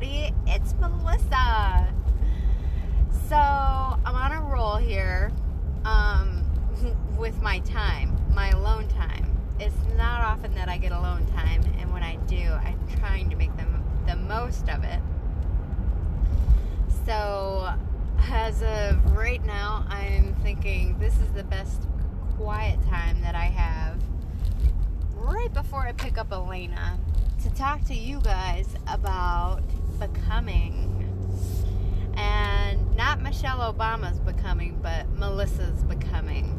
It's Melissa. So I'm on a roll here um, with my time, my alone time. It's not often that I get alone time, and when I do, I'm trying to make the most of it. So, as of right now, I'm thinking this is the best quiet time that I have right before I pick up Elena to talk to you guys about becoming. And not Michelle Obama's becoming, but Melissa's becoming.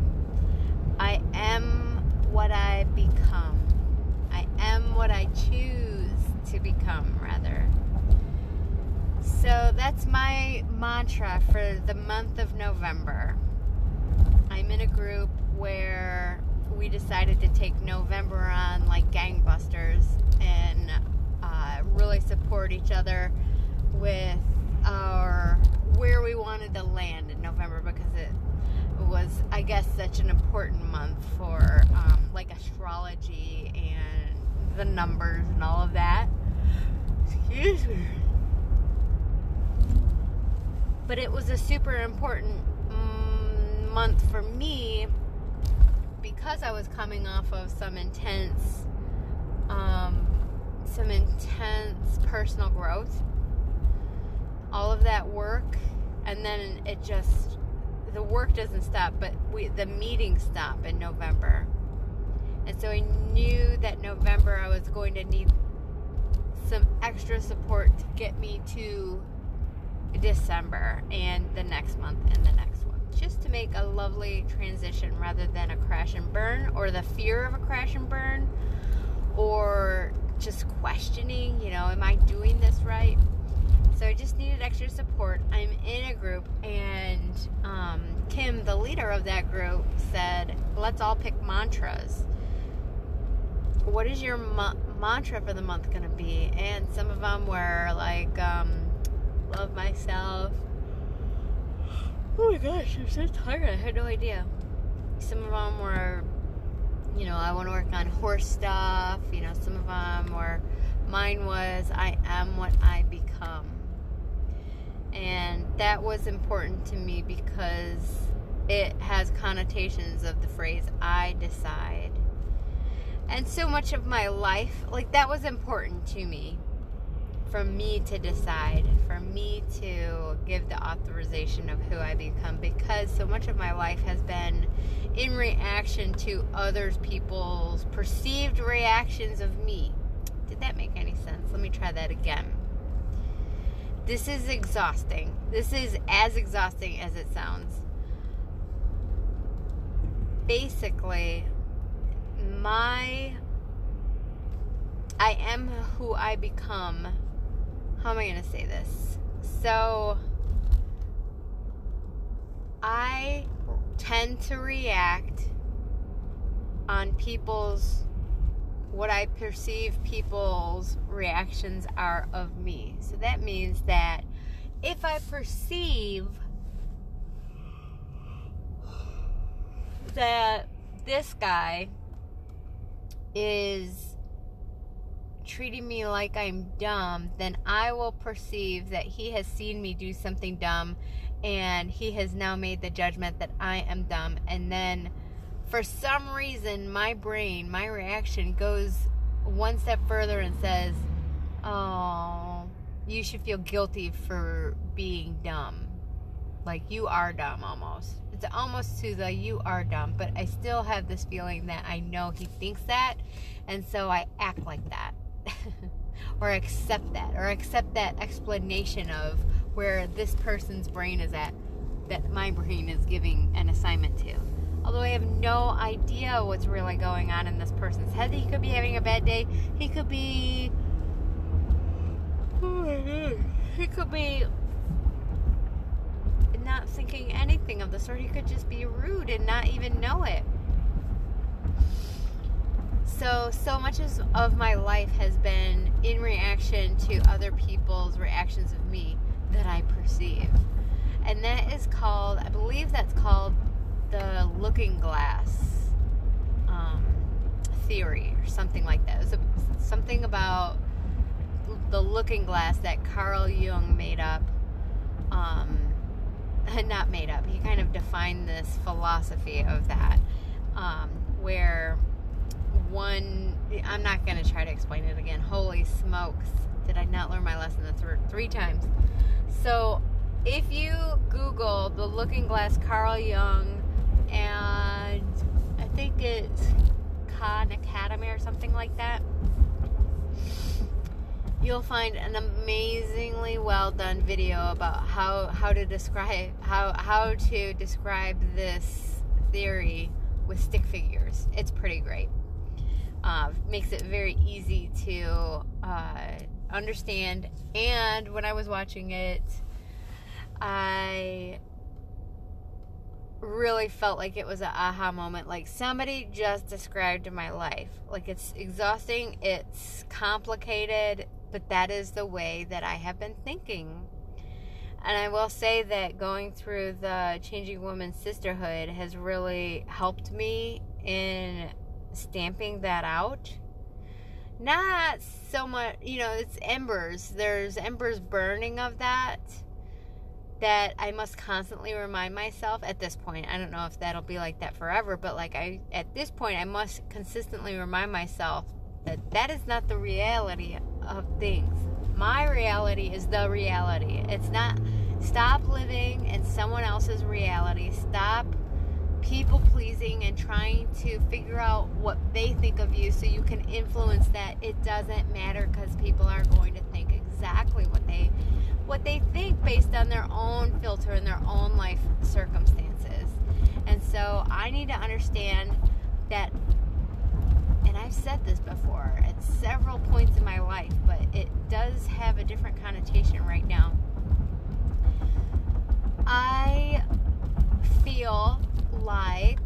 I am what I become. I am what I choose to become, rather. So that's my mantra for the month of November. I'm in a group where we decided to take November on like gangbusters and really support each other with our where we wanted to land in November because it was, I guess, such an important month for um, like astrology and the numbers and all of that. Excuse me. But it was a super important mm, month for me because I was coming off of some intense, um, some intense personal growth. All of that work, and then it just the work doesn't stop, but we the meetings stop in November. And so I knew that November I was going to need some extra support to get me to December and the next month and the next one. Just to make a lovely transition rather than a crash and burn or the fear of a crash and burn or just questioning, you know, am I doing this right? So I just needed extra support. I'm in a group, and um, Kim, the leader of that group, said, let's all pick mantras. What is your ma- mantra for the month going to be? And some of them were like, um, love myself. Oh my gosh, I'm so tired. I had no idea. Some of them were, you know, I want to work on horse stuff. You know, some of them were, mine was, I am what I become. And that was important to me because it has connotations of the phrase, I decide. And so much of my life, like that was important to me. For me to decide, for me to give the authorization of who I become, because so much of my life has been in reaction to others people's perceived reactions of me. Did that make any sense? Let me try that again. This is exhausting. This is as exhausting as it sounds. Basically, my I am who I become. How am I going to say this? So I tend to react on people's what I perceive people's reactions are of me. So that means that if I perceive that this guy is treating me like I'm dumb, then I will perceive that he has seen me do something dumb and he has now made the judgment that I am dumb. And then for some reason, my brain, my reaction goes one step further and says, Oh, you should feel guilty for being dumb. Like you are dumb almost. It's almost to the you are dumb, but I still have this feeling that I know he thinks that, and so I act like that. or accept that, or accept that explanation of where this person's brain is at, that my brain is giving an assignment to. Although I have no idea what's really going on in this person's head. He could be having a bad day. He could be. He could be not thinking anything of the sort. He could just be rude and not even know it. So, so much of my life has been in reaction to other people's reactions of me that I perceive. And that is called, I believe that's called the looking glass um, theory or something like that. It was a, something about the looking glass that Carl Jung made up. Um, not made up. He kind of defined this philosophy of that, um, where one. I'm not to try to explain it again. Holy smokes! Did I not learn my lesson the th- three times? So, if you Google the Looking Glass Carl Jung, and I think it's Khan Academy or something like that you'll find an amazingly well done video about how how to describe how how to describe this theory with stick figures. It's pretty great. Uh, makes it very easy to uh, understand. And when I was watching it, I really felt like it was an aha moment. Like somebody just described my life. Like it's exhausting, it's complicated, but that is the way that I have been thinking. And I will say that going through the Changing Woman Sisterhood has really helped me in stamping that out. Not so much, you know, it's embers. There's embers burning of that that I must constantly remind myself at this point. I don't know if that'll be like that forever, but like I at this point I must consistently remind myself that that is not the reality of things. My reality is the reality. It's not stop living in someone else's reality. Stop people pleasing and trying to figure out what they think of you so you can influence that. It doesn't matter because people are going to think exactly what they what they think based on their own filter and their own life circumstances. And so I need to understand that and I've said this before at several points in my life, but it does have a different connotation right now. I feel like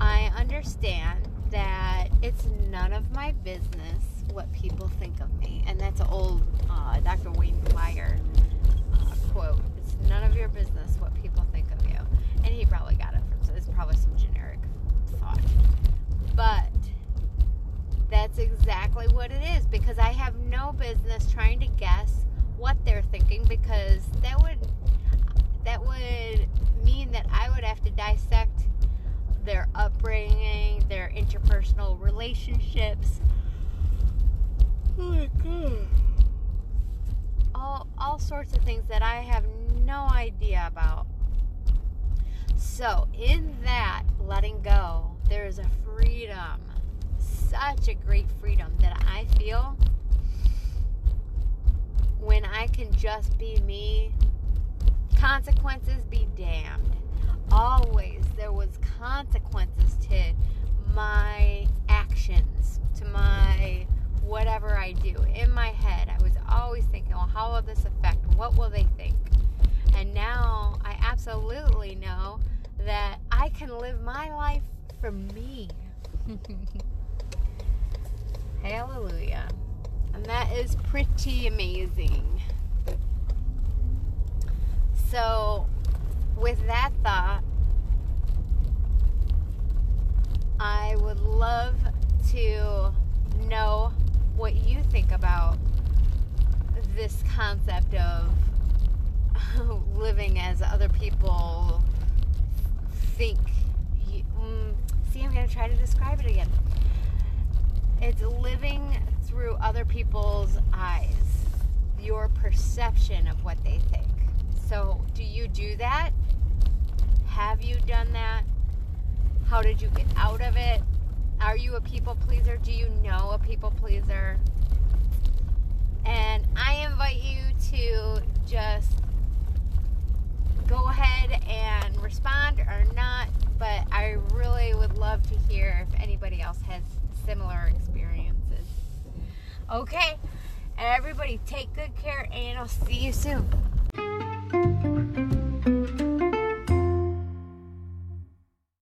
I understand that it's none of my business what people think of me. And that's an old uh, Dr. Wayne Dyer uh, quote. It's none of your business what people think of you. And he probably got it from, it's probably some generic thought. But that's exactly what it is because I have no business trying to guess what they're thinking because that would that would mean that I would have to dissect their upbringing, their interpersonal relationships. Oh my god. All all sorts of things that I have no idea about. So, in that letting go, there is a freedom, such a great freedom that I feel when I can just be me. Consequences be damned. Always there was consequences to my actions, to my whatever I do. In my head, I was always thinking, well, how will this affect? What will they think? And now I absolutely know that I can live my life for me. Hallelujah. And that is pretty amazing. So, with that thought, I would love to know what you think about this concept of living as other people think. Mm, see, I'm going to try to describe it again. It's living through other people's eyes, your perception of what they think. So, do you do that? Have you done that? How did you get out of it? Are you a people pleaser? Do you know a people pleaser? And I invite you to just go ahead and respond or not, but I really would love to hear if anybody else has similar experiences. Okay, everybody take good care and I'll see you soon.